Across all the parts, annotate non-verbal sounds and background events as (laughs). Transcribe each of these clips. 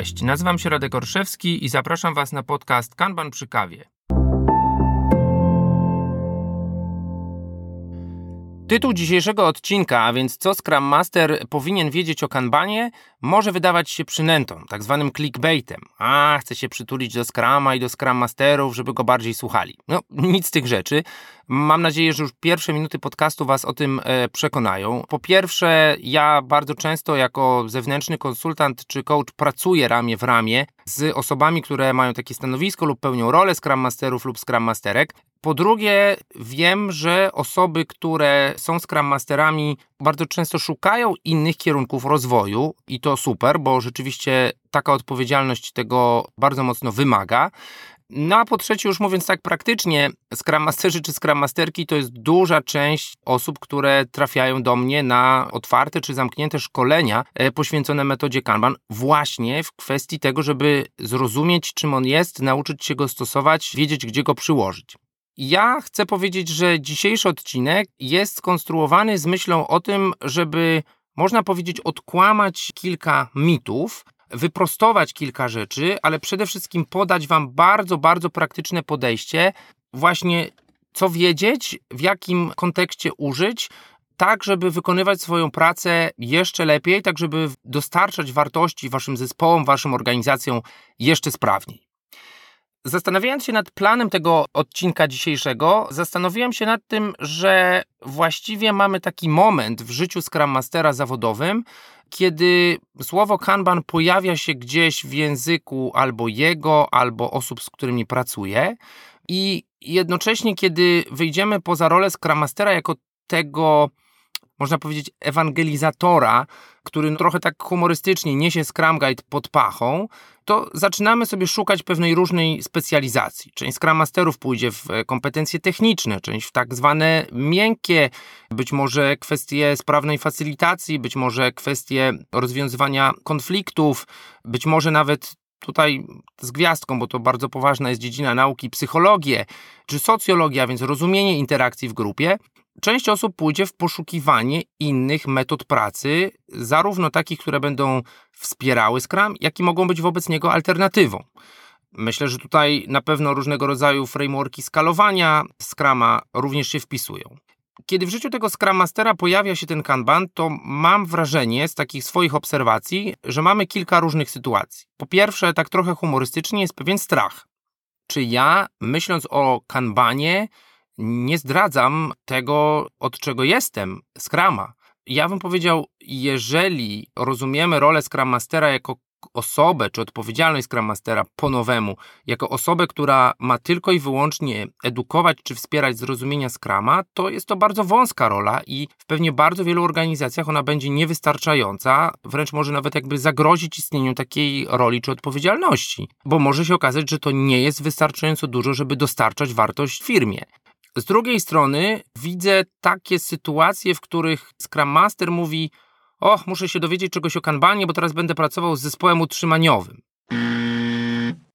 Cześć, nazywam się Radek Orszewski i zapraszam Was na podcast Kanban przy kawie. Tytuł dzisiejszego odcinka, a więc co Scrum Master powinien wiedzieć o kanbanie, może wydawać się przynętą, tak zwanym clickbaitem. A, chce się przytulić do Scrama i do Scrum Masterów, żeby go bardziej słuchali. No, nic z tych rzeczy. Mam nadzieję, że już pierwsze minuty podcastu Was o tym e, przekonają. Po pierwsze, ja bardzo często jako zewnętrzny konsultant czy coach pracuję ramię w ramię z osobami, które mają takie stanowisko lub pełnią rolę Scrum Masterów lub Scrum Masterek. Po drugie, wiem, że osoby, które są Scrum Masterami, bardzo często szukają innych kierunków rozwoju i to super, bo rzeczywiście taka odpowiedzialność tego bardzo mocno wymaga. No a po trzecie, już mówiąc tak praktycznie, Scrum Masterzy czy Scrum Masterki to jest duża część osób, które trafiają do mnie na otwarte czy zamknięte szkolenia e, poświęcone metodzie Kanban właśnie w kwestii tego, żeby zrozumieć czym on jest, nauczyć się go stosować, wiedzieć gdzie go przyłożyć. Ja chcę powiedzieć, że dzisiejszy odcinek jest skonstruowany z myślą o tym, żeby można powiedzieć odkłamać kilka mitów, wyprostować kilka rzeczy, ale przede wszystkim podać Wam bardzo, bardzo praktyczne podejście, właśnie co wiedzieć, w jakim kontekście użyć, tak, żeby wykonywać swoją pracę jeszcze lepiej, tak, żeby dostarczać wartości Waszym zespołom, Waszym organizacjom jeszcze sprawniej. Zastanawiając się nad planem tego odcinka dzisiejszego, zastanowiłem się nad tym, że właściwie mamy taki moment w życiu Scrum Mastera zawodowym, kiedy słowo Kanban pojawia się gdzieś w języku albo jego, albo osób, z którymi pracuję. I jednocześnie, kiedy wyjdziemy poza rolę Scrum Mastera jako tego można powiedzieć, ewangelizatora, który trochę tak humorystycznie niesie Scrum Guide pod pachą, to zaczynamy sobie szukać pewnej różnej specjalizacji. Część Scrum Masterów pójdzie w kompetencje techniczne, część w tak zwane miękkie, być może kwestie sprawnej facylitacji, być może kwestie rozwiązywania konfliktów, być może nawet tutaj z gwiazdką, bo to bardzo poważna jest dziedzina nauki, psychologię czy socjologia, więc rozumienie interakcji w grupie. Część osób pójdzie w poszukiwanie innych metod pracy, zarówno takich, które będą wspierały Scrum, jak i mogą być wobec niego alternatywą. Myślę, że tutaj na pewno różnego rodzaju frameworki skalowania Scrama również się wpisują. Kiedy w życiu tego Scrum Mastera pojawia się ten Kanban, to mam wrażenie z takich swoich obserwacji, że mamy kilka różnych sytuacji. Po pierwsze, tak trochę humorystycznie, jest pewien strach. Czy ja, myśląc o Kanbanie, nie zdradzam tego, od czego jestem, Scrama. Ja bym powiedział, jeżeli rozumiemy rolę Scrum Mastera jako osobę, czy odpowiedzialność Scrum Mastera po nowemu, jako osobę, która ma tylko i wyłącznie edukować czy wspierać zrozumienia Scrama, to jest to bardzo wąska rola i w pewnie bardzo wielu organizacjach ona będzie niewystarczająca, wręcz może nawet jakby zagrozić istnieniu takiej roli czy odpowiedzialności, bo może się okazać, że to nie jest wystarczająco dużo, żeby dostarczać wartość firmie. Z drugiej strony widzę takie sytuacje, w których Scrum Master mówi: O, muszę się dowiedzieć czegoś o kanbanie, bo teraz będę pracował z zespołem utrzymaniowym.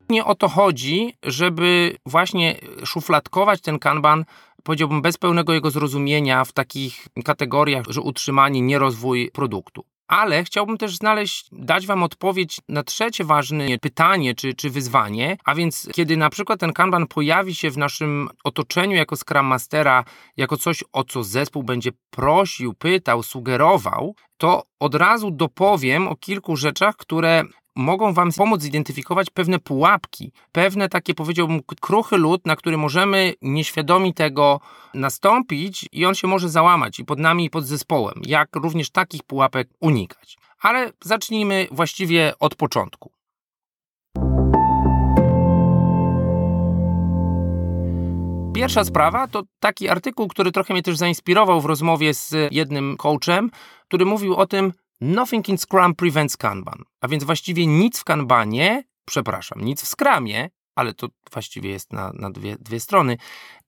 Nie o to chodzi, żeby właśnie szufladkować ten kanban, powiedziałbym, bez pełnego jego zrozumienia w takich kategoriach, że utrzymanie, nie rozwój produktu. Ale chciałbym też znaleźć, dać Wam odpowiedź na trzecie ważne pytanie czy, czy wyzwanie, a więc kiedy na przykład ten Kanban pojawi się w naszym otoczeniu jako Scrum Mastera, jako coś, o co zespół będzie prosił, pytał, sugerował, to od razu dopowiem o kilku rzeczach, które mogą Wam pomóc zidentyfikować pewne pułapki, pewne takie powiedziałbym kruchy lód, na który możemy nieświadomi tego nastąpić i on się może załamać i pod nami i pod zespołem, jak również takich pułapek unikać. Ale zacznijmy właściwie od początku. Pierwsza sprawa to taki artykuł, który trochę mnie też zainspirował w rozmowie z jednym coachem, który mówił o tym, Nothing in Scrum prevents Kanban. A więc właściwie nic w Kanbanie, przepraszam, nic w Scrumie, ale to właściwie jest na, na dwie, dwie strony,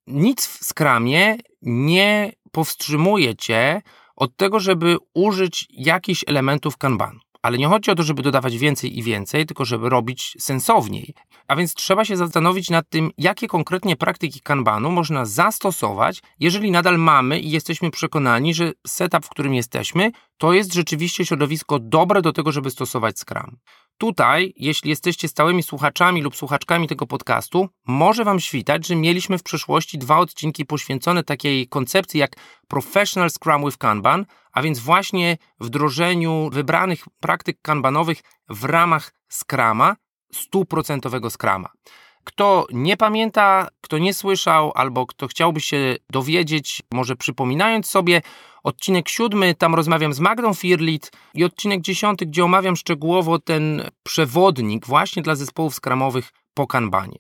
nic w Scrumie nie powstrzymuje cię od tego, żeby użyć jakichś elementów Kanbanu. Ale nie chodzi o to, żeby dodawać więcej i więcej, tylko żeby robić sensowniej. A więc trzeba się zastanowić nad tym, jakie konkretnie praktyki Kanbanu można zastosować, jeżeli nadal mamy i jesteśmy przekonani, że setup, w którym jesteśmy, to jest rzeczywiście środowisko dobre do tego, żeby stosować Scrum. Tutaj, jeśli jesteście stałymi słuchaczami lub słuchaczkami tego podcastu, może Wam świtać, że mieliśmy w przeszłości dwa odcinki poświęcone takiej koncepcji jak Professional Scrum with Kanban, a więc właśnie wdrożeniu wybranych praktyk kanbanowych w ramach Scrama, stuprocentowego Scrama. Kto nie pamięta, kto nie słyszał, albo kto chciałby się dowiedzieć, może przypominając sobie, odcinek siódmy, tam rozmawiam z Magdą Firlit i odcinek dziesiąty, gdzie omawiam szczegółowo ten przewodnik właśnie dla zespołów skramowych po kanbanie.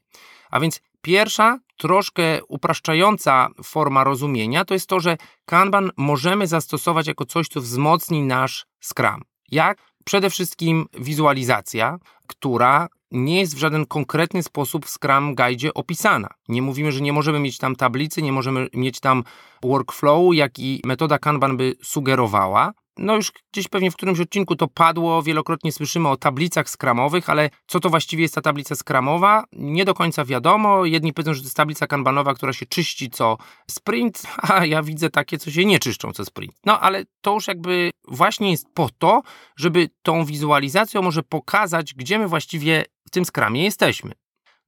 A więc pierwsza, troszkę upraszczająca forma rozumienia to jest to, że kanban możemy zastosować jako coś, co wzmocni nasz skram. Jak? Przede wszystkim wizualizacja, która nie jest w żaden konkretny sposób w Scrum Guide opisana. Nie mówimy, że nie możemy mieć tam tablicy, nie możemy mieć tam workflowu, jak i metoda Kanban by sugerowała, no już gdzieś pewnie w którymś odcinku to padło, wielokrotnie słyszymy o tablicach skramowych, ale co to właściwie jest ta tablica skramowa? Nie do końca wiadomo. Jedni powiedzą, że to jest tablica kanbanowa, która się czyści co sprint, (laughs) a ja widzę takie, co się nie czyszczą co sprint. No ale to już jakby właśnie jest po to, żeby tą wizualizacją może pokazać, gdzie my właściwie w tym skramie jesteśmy.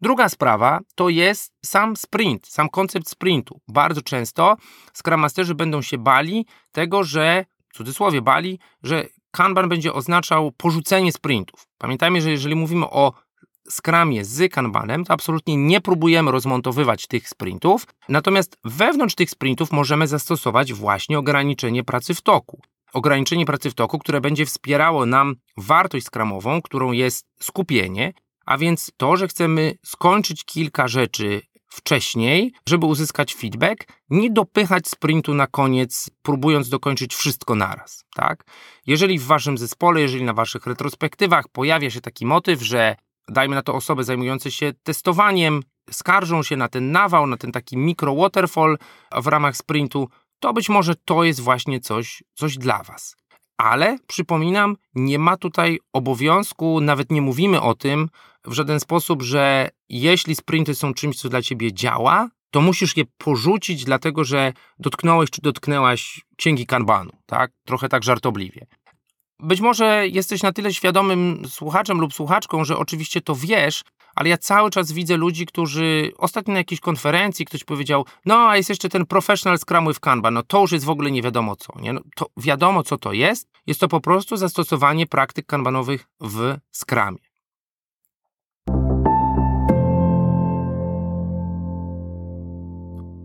Druga sprawa to jest sam sprint, sam koncept sprintu. Bardzo często Scrum Masterzy będą się bali tego, że w cudzysłowie bali, że Kanban będzie oznaczał porzucenie sprintów. Pamiętajmy, że jeżeli mówimy o skramie z Kanbanem, to absolutnie nie próbujemy rozmontowywać tych sprintów, natomiast wewnątrz tych sprintów możemy zastosować właśnie ograniczenie pracy w toku. Ograniczenie pracy w toku, które będzie wspierało nam wartość skramową, którą jest skupienie, a więc to, że chcemy skończyć kilka rzeczy wcześniej, żeby uzyskać feedback, nie dopychać sprintu na koniec, próbując dokończyć wszystko naraz, tak? Jeżeli w waszym zespole, jeżeli na waszych retrospektywach pojawia się taki motyw, że dajmy na to osoby zajmujące się testowaniem, skarżą się na ten nawał, na ten taki mikro waterfall w ramach sprintu, to być może to jest właśnie coś, coś dla was. Ale przypominam, nie ma tutaj obowiązku, nawet nie mówimy o tym w żaden sposób, że jeśli sprinty są czymś, co dla ciebie działa, to musisz je porzucić, dlatego że dotknąłeś czy dotknęłaś księgi kanbanu, tak? Trochę tak żartobliwie. Być może jesteś na tyle świadomym słuchaczem lub słuchaczką, że oczywiście to wiesz, ale ja cały czas widzę ludzi, którzy ostatnio na jakiejś konferencji ktoś powiedział, no a jest jeszcze ten professional scrum with Kanban, no to już jest w ogóle nie wiadomo co, nie? No, to wiadomo co to jest, jest to po prostu zastosowanie praktyk kanbanowych w Scrumie.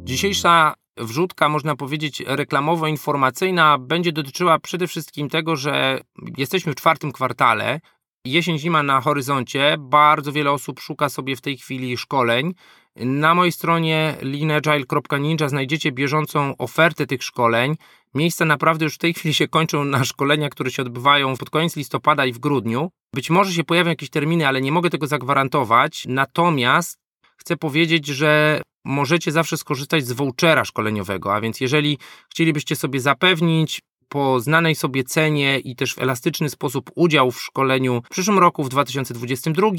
Dzisiejsza wrzutka, można powiedzieć, reklamowo-informacyjna będzie dotyczyła przede wszystkim tego, że jesteśmy w czwartym kwartale. Jesień, zima na horyzoncie. Bardzo wiele osób szuka sobie w tej chwili szkoleń. Na mojej stronie leanagile.ninja znajdziecie bieżącą ofertę tych szkoleń. Miejsca naprawdę już w tej chwili się kończą na szkolenia, które się odbywają pod koniec listopada i w grudniu. Być może się pojawią jakieś terminy, ale nie mogę tego zagwarantować. Natomiast chcę powiedzieć, że możecie zawsze skorzystać z vouchera szkoleniowego, a więc jeżeli chcielibyście sobie zapewnić po znanej sobie cenie i też w elastyczny sposób udział w szkoleniu w przyszłym roku, w 2022,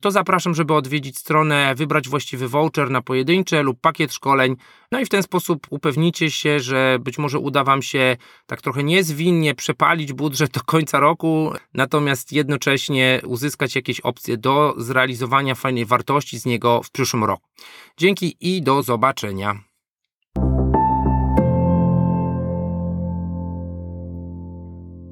to zapraszam, żeby odwiedzić stronę, wybrać właściwy voucher na pojedyncze lub pakiet szkoleń. No i w ten sposób upewnicie się, że być może uda Wam się tak trochę niezwinnie przepalić budżet do końca roku, natomiast jednocześnie uzyskać jakieś opcje do zrealizowania fajnej wartości z niego w przyszłym roku. Dzięki i do zobaczenia.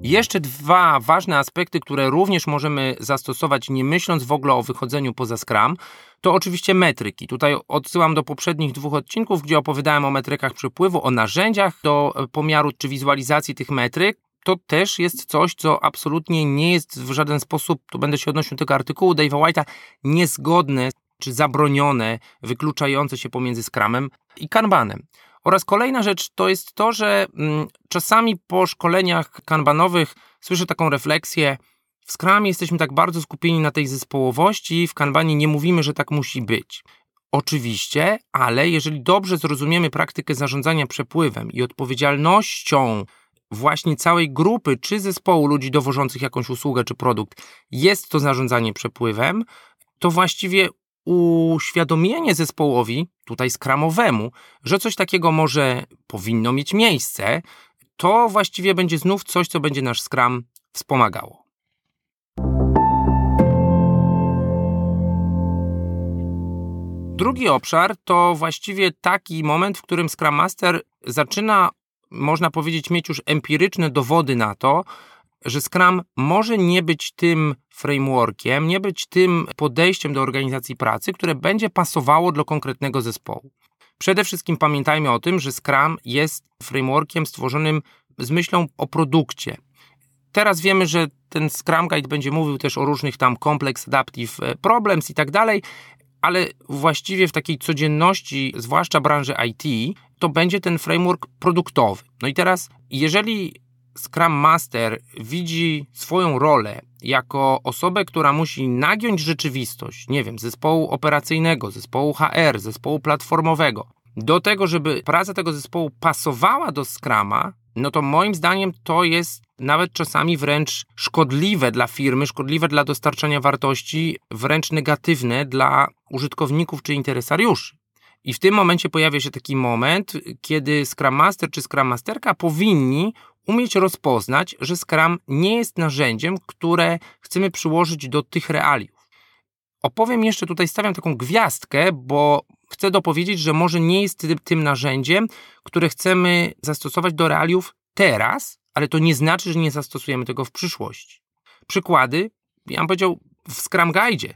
Jeszcze dwa ważne aspekty, które również możemy zastosować, nie myśląc w ogóle o wychodzeniu poza Scrum, to oczywiście metryki. Tutaj odsyłam do poprzednich dwóch odcinków, gdzie opowiadałem o metrykach przepływu, o narzędziach do pomiaru czy wizualizacji tych metryk. To też jest coś, co absolutnie nie jest w żaden sposób, tu będę się odnosił do tego artykułu Dave'a White'a, niezgodne czy zabronione, wykluczające się pomiędzy Scrumem i Kanbanem. Oraz kolejna rzecz to jest to, że mm, czasami po szkoleniach kanbanowych słyszę taką refleksję, w Scrumie jesteśmy tak bardzo skupieni na tej zespołowości, w kanbanie nie mówimy, że tak musi być. Oczywiście, ale jeżeli dobrze zrozumiemy praktykę zarządzania przepływem i odpowiedzialnością właśnie całej grupy czy zespołu ludzi dowożących jakąś usługę czy produkt, jest to zarządzanie przepływem, to właściwie uświadomienie zespołowi, tutaj skramowemu, że coś takiego może powinno mieć miejsce, to właściwie będzie znów coś, co będzie nasz skram wspomagało. Drugi obszar to właściwie taki moment, w którym Scrum Master zaczyna, można powiedzieć, mieć już empiryczne dowody na to, że Scrum może nie być tym frameworkiem, nie być tym podejściem do organizacji pracy, które będzie pasowało do konkretnego zespołu. Przede wszystkim pamiętajmy o tym, że Scrum jest frameworkiem stworzonym z myślą o produkcie. Teraz wiemy, że ten Scrum Guide będzie mówił też o różnych tam complex adaptive e, problems i tak dalej, ale właściwie w takiej codzienności, zwłaszcza branży IT, to będzie ten framework produktowy. No i teraz, jeżeli Scrum Master widzi swoją rolę jako osobę, która musi nagiąć rzeczywistość, nie wiem, zespołu operacyjnego, zespołu HR, zespołu platformowego, do tego, żeby praca tego zespołu pasowała do Scrama, no to moim zdaniem to jest nawet czasami wręcz szkodliwe dla firmy, szkodliwe dla dostarczania wartości, wręcz negatywne dla użytkowników czy interesariuszy. I w tym momencie pojawia się taki moment, kiedy Scrum Master czy Scrum Masterka powinni umieć rozpoznać, że Scrum nie jest narzędziem, które chcemy przyłożyć do tych realiów. Opowiem jeszcze tutaj, stawiam taką gwiazdkę, bo chcę dopowiedzieć, że może nie jest tym narzędziem, które chcemy zastosować do realiów teraz, ale to nie znaczy, że nie zastosujemy tego w przyszłości. Przykłady, ja bym powiedział, w Scrum Guide.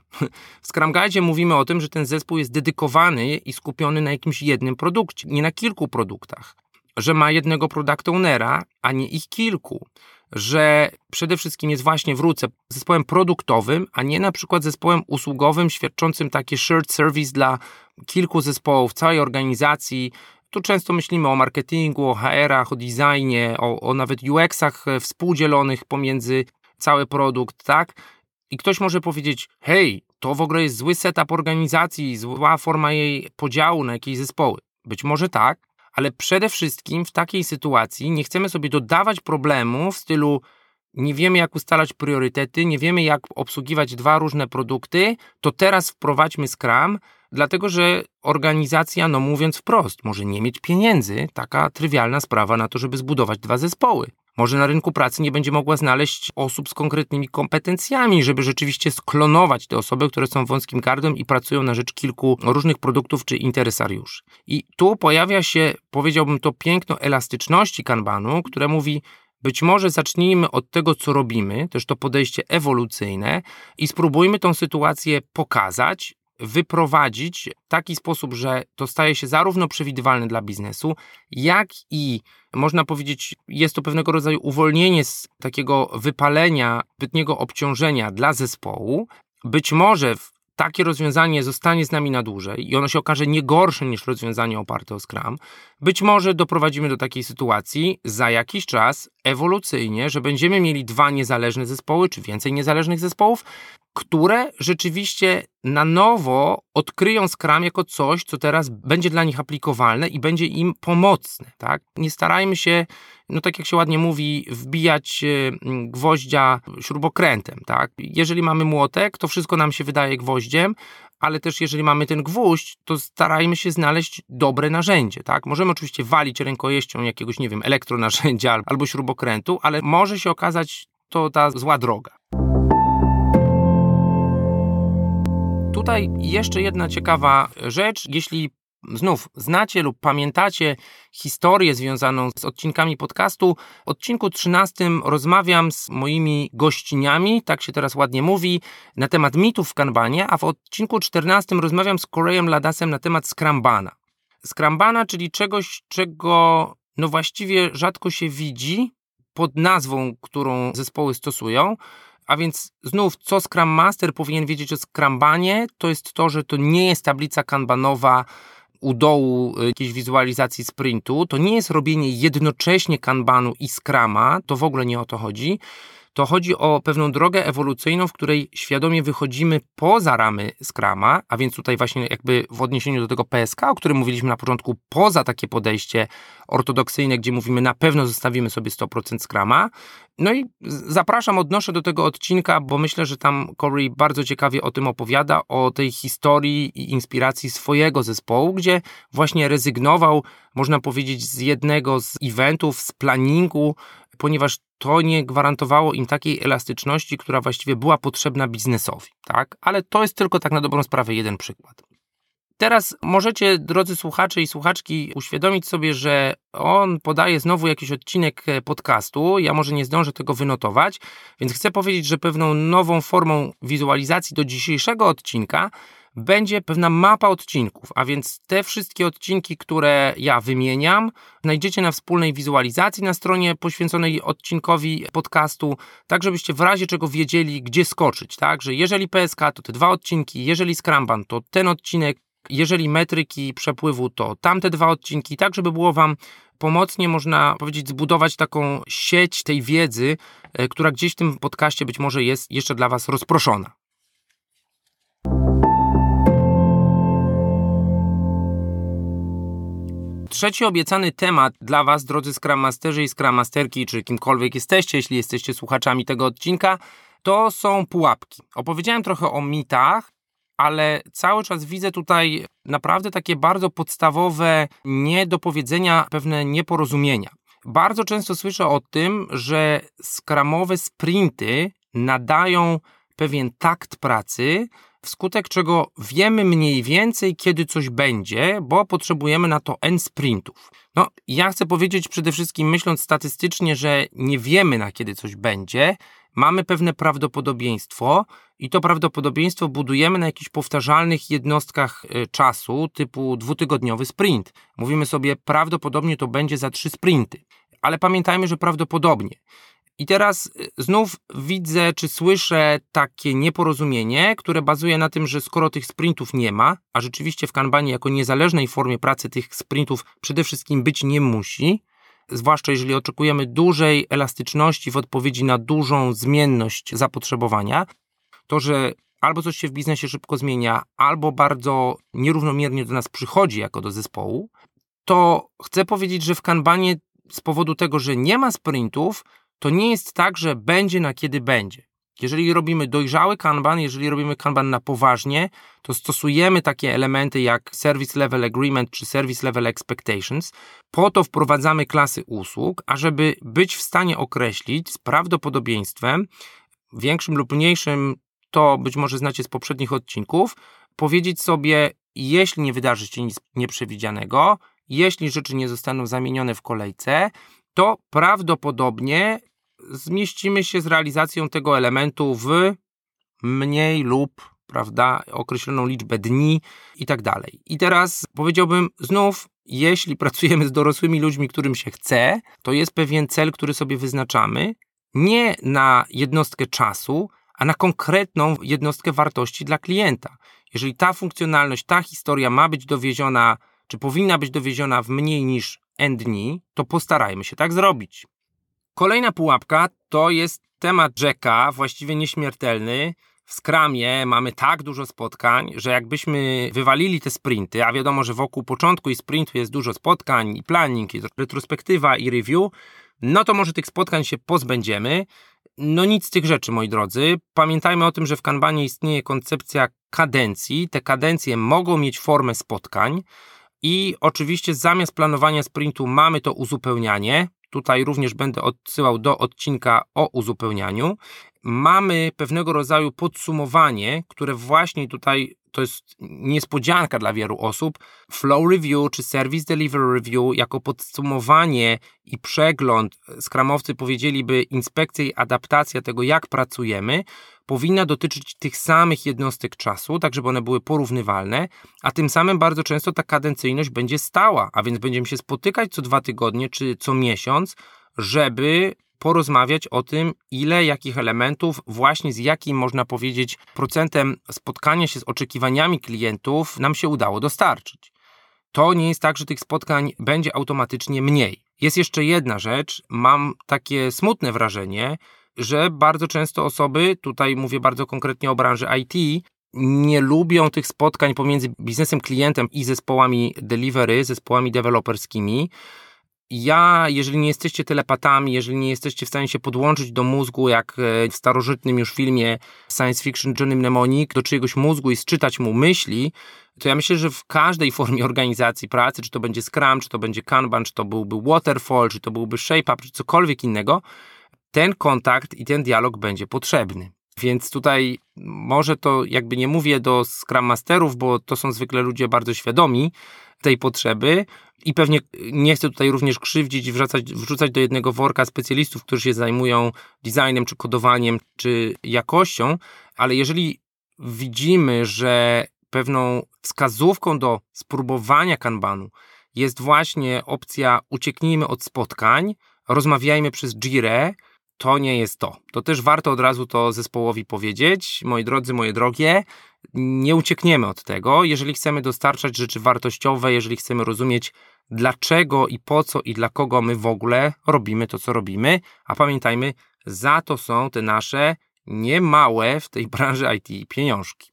W Scrum Guide mówimy o tym, że ten zespół jest dedykowany i skupiony na jakimś jednym produkcie, nie na kilku produktach. Że ma jednego product ownera, a nie ich kilku. Że przede wszystkim jest właśnie, wrócę, zespołem produktowym, a nie na przykład zespołem usługowym świadczącym takie shared service dla kilku zespołów, całej organizacji, tu często myślimy o marketingu, o HR-ach, o designie, o, o nawet UX-ach współdzielonych pomiędzy cały produkt, tak? I ktoś może powiedzieć, hej, to w ogóle jest zły setup organizacji, zła forma jej podziału na jakieś zespoły. Być może tak, ale przede wszystkim w takiej sytuacji nie chcemy sobie dodawać problemu w stylu nie wiemy jak ustalać priorytety, nie wiemy jak obsługiwać dwa różne produkty, to teraz wprowadźmy Scrum, dlatego że organizacja, no mówiąc wprost, może nie mieć pieniędzy, taka trywialna sprawa na to, żeby zbudować dwa zespoły. Może na rynku pracy nie będzie mogła znaleźć osób z konkretnymi kompetencjami, żeby rzeczywiście sklonować te osoby, które są wąskim gardłem i pracują na rzecz kilku różnych produktów czy interesariuszy. I tu pojawia się, powiedziałbym to, piękno elastyczności kanbanu, które mówi, być może zacznijmy od tego, co robimy, też to podejście ewolucyjne, i spróbujmy tą sytuację pokazać, wyprowadzić w taki sposób, że to staje się zarówno przewidywalne dla biznesu, jak i można powiedzieć, jest to pewnego rodzaju uwolnienie z takiego wypalenia, zbytniego obciążenia dla zespołu. Być może takie rozwiązanie zostanie z nami na dłużej i ono się okaże nie gorsze niż rozwiązanie oparte o Scrum, być może doprowadzimy do takiej sytuacji za jakiś czas ewolucyjnie, że będziemy mieli dwa niezależne zespoły, czy więcej niezależnych zespołów, które rzeczywiście na nowo odkryją Scrum jako coś, co teraz będzie dla nich aplikowalne i będzie im pomocne. Tak? Nie starajmy się, no tak jak się ładnie mówi, wbijać e, gwoździa śrubokrętem. Tak? Jeżeli mamy młotek, to wszystko nam się wydaje gwoździem, ale też jeżeli mamy ten gwóźdź, to starajmy się znaleźć dobre narzędzie, tak? Możemy oczywiście walić rękojeścią jakiegoś, nie wiem, elektronarzędzia (laughs) albo śrubokrętu, ale może się okazać to ta zła droga. Tutaj jeszcze jedna ciekawa rzecz. Jeśli znów znacie lub pamiętacie historię związaną z odcinkami podcastu, w odcinku 13 rozmawiam z moimi gościniami, tak się teraz ładnie mówi, na temat mitów w kanbanie, a w odcinku 14 rozmawiam z Korejem Ladasem na temat Scrambana. Scrambana, czyli czegoś, czego no właściwie rzadko się widzi pod nazwą, którą zespoły stosują, a więc znów, co Scrum Master powinien wiedzieć o Scrambanie, to jest to, że to nie jest tablica kanbanowa u dołu y, jakiejś wizualizacji sprintu. To nie jest robienie jednocześnie kanbanu i Scrama, to w ogóle nie o to chodzi to chodzi o pewną drogę ewolucyjną, w której świadomie wychodzimy poza ramy Scrama, a więc tutaj właśnie jakby w odniesieniu do tego PSK, o którym mówiliśmy na początku, poza takie podejście ortodoksyjne, gdzie mówimy na pewno zostawimy sobie 100% Scrama. No i zapraszam, odnoszę do tego odcinka, bo myślę, że tam Corey bardzo ciekawie o tym opowiada, o tej historii i inspiracji swojego zespołu, gdzie właśnie rezygnował, można powiedzieć, z jednego z eventów, z planningu, ponieważ to nie gwarantowało im takiej elastyczności, która właściwie była potrzebna biznesowi, tak? Ale to jest tylko tak na dobrą sprawę jeden przykład. Teraz możecie, drodzy słuchacze i słuchaczki, uświadomić sobie, że on podaje znowu jakiś odcinek e, podcastu. Ja może nie zdążę tego wynotować, więc chcę powiedzieć, że pewną nową formą wizualizacji do dzisiejszego odcinka będzie pewna mapa odcinków, a więc te wszystkie odcinki, które ja wymieniam, znajdziecie na wspólnej wizualizacji na stronie poświęconej odcinkowi podcastu, tak żebyście w razie czego wiedzieli, gdzie skoczyć, tak, że jeżeli PSK to te dwa odcinki, jeżeli Scramban to ten odcinek, jeżeli metryki przepływu to tamte dwa odcinki, tak żeby było Wam pomocnie, można powiedzieć, zbudować taką sieć tej wiedzy, e, która gdzieś w tym podcaście być może jest jeszcze dla Was rozproszona. Trzeci obiecany temat dla Was, drodzy Scrum Masterzy i Scrum Masterki, czy kimkolwiek jesteście, jeśli jesteście słuchaczami tego odcinka, to są pułapki. Opowiedziałem trochę o mitach, ale cały czas widzę tutaj naprawdę takie bardzo podstawowe niedopowiedzenia, pewne nieporozumienia. Bardzo często słyszę o tym, że skramowe sprinty nadają pewien takt pracy, wskutek czego wiemy mniej więcej, kiedy coś będzie, bo potrzebujemy na to N sprintów. No, ja chcę powiedzieć przede wszystkim, myśląc statystycznie, że nie wiemy, na kiedy coś będzie, mamy pewne prawdopodobieństwo i to prawdopodobieństwo budujemy na jakichś powtarzalnych jednostkach e, czasu, typu dwutygodniowy sprint. Mówimy sobie, prawdopodobnie to będzie za trzy sprinty. Ale pamiętajmy, że prawdopodobnie. I teraz y, znów widzę, czy słyszę takie nieporozumienie, które bazuje na tym, że skoro tych sprintów nie ma, a rzeczywiście w Kanbanie jako niezależnej formie pracy tych sprintów przede wszystkim być nie musi, zwłaszcza jeżeli oczekujemy dużej elastyczności w odpowiedzi na dużą zmienność zapotrzebowania, to że albo coś się w biznesie szybko zmienia, albo bardzo nierównomiernie do nas przychodzi jako do zespołu, to chcę powiedzieć, że w Kanbanie z powodu tego, że nie ma sprintów, to nie jest tak, że będzie na kiedy będzie. Jeżeli robimy dojrzały kanban, jeżeli robimy kanban na poważnie, to stosujemy takie elementy jak Service Level Agreement czy Service Level Expectations. Po to wprowadzamy klasy usług, ażeby być w stanie określić z prawdopodobieństwem, większym lub mniejszym, to być może znacie z poprzednich odcinków, powiedzieć sobie, jeśli nie wydarzy się nic nieprzewidzianego, jeśli rzeczy nie zostaną zamienione w kolejce, to prawdopodobnie zmieścimy się z realizacją tego elementu w mniej lub prawda, określoną liczbę dni i tak dalej. I teraz powiedziałbym znów, jeśli (laughs) pracujemy z dorosłymi ludźmi, którym się chce, to jest pewien cel, który sobie wyznaczamy, nie na jednostkę czasu, a na konkretną jednostkę wartości dla klienta. Jeżeli ta funkcjonalność, ta historia ma być dowieziona, czy powinna być dowieziona w mniej niż N dni, to postarajmy się tak zrobić. Kolejna pułapka to jest temat Jacka, właściwie nieśmiertelny. W Scrumie mamy tak dużo spotkań, że jakbyśmy wywalili te sprinty, a wiadomo, że wokół początku i sprintu jest dużo spotkań, i planning, i retrospektywa, i review, no to może tych spotkań się pozbędziemy. No nic z tych rzeczy, moi drodzy. Pamiętajmy o tym, że w Kanbanie istnieje koncepcja kadencji. Te kadencje mogą mieć formę spotkań i oczywiście zamiast planowania sprintu mamy to uzupełnianie. Tutaj również będę odsyłał do odcinka o uzupełnianiu. Mamy pewnego rodzaju podsumowanie, które właśnie tutaj to jest niespodzianka dla wielu osób. Flow Review czy Service Delivery Review jako podsumowanie i przegląd, skramowcy powiedzieliby inspekcja i adaptacja tego, jak pracujemy, powinna dotyczyć tych samych jednostek czasu, tak żeby one były porównywalne, a tym samym bardzo często ta kadencyjność będzie stała, a więc będziemy się spotykać co dwa tygodnie czy co miesiąc, żeby porozmawiać o tym, ile jakich elementów, właśnie z jakim można powiedzieć procentem spotkania się z oczekiwaniami klientów nam się udało dostarczyć. To nie jest tak, że tych spotkań będzie automatycznie mniej. Jest jeszcze jedna rzecz, mam takie smutne wrażenie, że bardzo często osoby, tutaj mówię bardzo konkretnie o branży IT, nie lubią tych spotkań pomiędzy biznesem, klientem i zespołami delivery, zespołami deweloperskimi. Ja, jeżeli nie jesteście telepatami, jeżeli nie jesteście w stanie się podłączyć do mózgu, jak e, w starożytnym już filmie science fiction Johnny Mnemonic, do czyjegoś mózgu i sczytać mu myśli, to ja myślę, że w każdej (laughs) formie organizacji pracy, czy to będzie Scrum, czy to będzie Kanban, czy to byłby Waterfall, czy to byłby ShapeUp, czy cokolwiek innego, ten kontakt i ten dialog będzie potrzebny. Więc tutaj może to jakby nie mówię do Scrum Masterów, bo to są zwykle ludzie bardzo świadomi tej potrzeby i pewnie nie chcę tutaj również krzywdzić wrzucać, wrzucać do jednego worka specjalistów, którzy się zajmują designem, czy kodowaniem, czy jakością, ale jeżeli widzimy, że pewną wskazówką do spróbowania kanbanu jest właśnie opcja ucieknijmy od spotkań, rozmawiajmy przez Jirę, to nie jest to. To też warto od razu to zespołowi powiedzieć. Moi drodzy, moje drogie, nie uciekniemy od tego. Jeżeli chcemy dostarczać rzeczy wartościowe, jeżeli chcemy rozumieć, dlaczego i po co i dla kogo my w ogóle robimy to, co robimy, a pamiętajmy, za to są te nasze niemałe w tej branży IT pieniążki.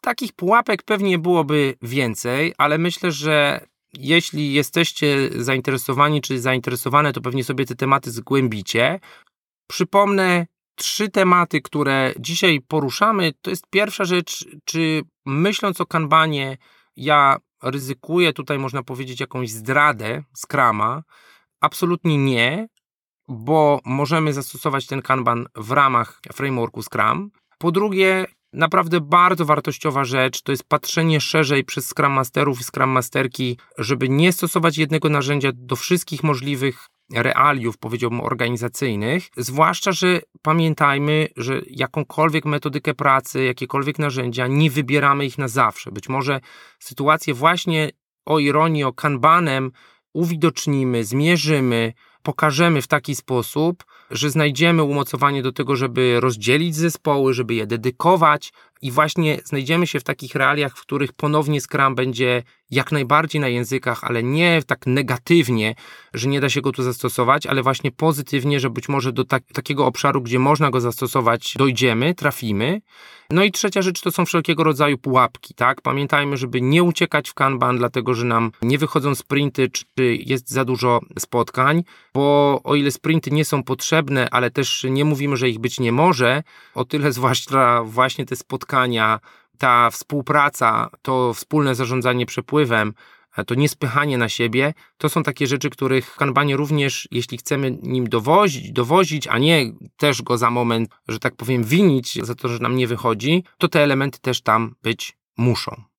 Takich pułapek pewnie byłoby więcej, ale myślę, że jeśli jesteście zainteresowani czy zainteresowane, to pewnie sobie te tematy zgłębicie. Przypomnę trzy tematy, które dzisiaj poruszamy. To jest pierwsza rzecz, czy myśląc o kanbanie, ja ryzykuję tutaj, można powiedzieć, jakąś zdradę Scrama? Absolutnie nie, bo możemy zastosować ten kanban w ramach frameworku Scrum. Po drugie, naprawdę bardzo wartościowa rzecz to jest patrzenie szerzej przez Scrum Masterów i Scrum Masterki, żeby nie stosować jednego narzędzia do wszystkich możliwych realiów, powiedziałbym, organizacyjnych, zwłaszcza, że pamiętajmy, że jakąkolwiek metodykę pracy, jakiekolwiek narzędzia, nie wybieramy ich na zawsze. Być może sytuację właśnie o ironii, o kanbanem uwidocznimy, zmierzymy, pokażemy w taki sposób, że znajdziemy umocowanie do tego, żeby rozdzielić zespoły, żeby je dedykować i właśnie znajdziemy się w takich realiach, w których ponownie Scrum będzie jak najbardziej na językach, ale nie tak negatywnie, że nie da się go tu zastosować, ale właśnie pozytywnie, że być może do tak, takiego obszaru, gdzie można go zastosować, dojdziemy, trafimy. No i trzecia rzecz to są wszelkiego rodzaju pułapki, tak? Pamiętajmy, żeby nie uciekać w Kanban, dlatego że nam nie wychodzą sprinty, czy jest za dużo spotkań, bo o ile sprinty nie są potrzebne, ale też nie mówimy, że ich być nie może, o tyle (laughs) zwłaszcza właśnie te spotkania, ta współpraca, to wspólne zarządzanie przepływem, to niespychanie na siebie, to są takie rzeczy, których w kanbanie również, jeśli chcemy nim dowozić, dowozić, a nie też go za moment, że tak powiem, winić za to, że nam nie wychodzi, to te elementy też tam być muszą.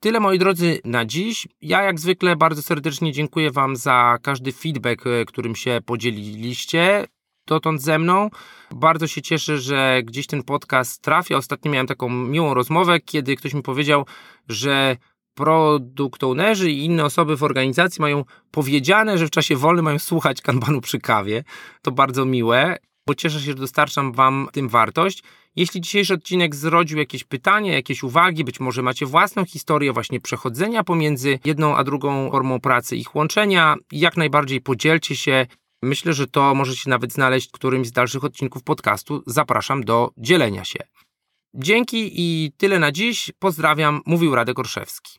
Tyle moi drodzy na dziś. Ja jak zwykle bardzo serdecznie dziękuję Wam za każdy feedback, e, którym się podzieliliście dotąd ze mną. Bardzo się cieszę, że gdzieś ten podcast trafia. Ostatnio miałem taką miłą rozmowę, kiedy ktoś mi powiedział, że produkt ownerzy i inne osoby w organizacji mają powiedziane, że w czasie wolnym mają słuchać kanbanu przy kawie. To bardzo miłe, bo cieszę się, że dostarczam Wam tym wartość. Jeśli dzisiejszy odcinek zrodził jakieś pytanie, jakieś uwagi, być może macie własną historię właśnie przechodzenia pomiędzy jedną a drugą formą pracy, ich łączenia, jak najbardziej podzielcie się. Myślę, że to może się nawet znaleźć w którymś z dalszych odcinków podcastu. Zapraszam do dzielenia się. Dzięki i tyle na dziś. Pozdrawiam, mówił Radek Orszewski.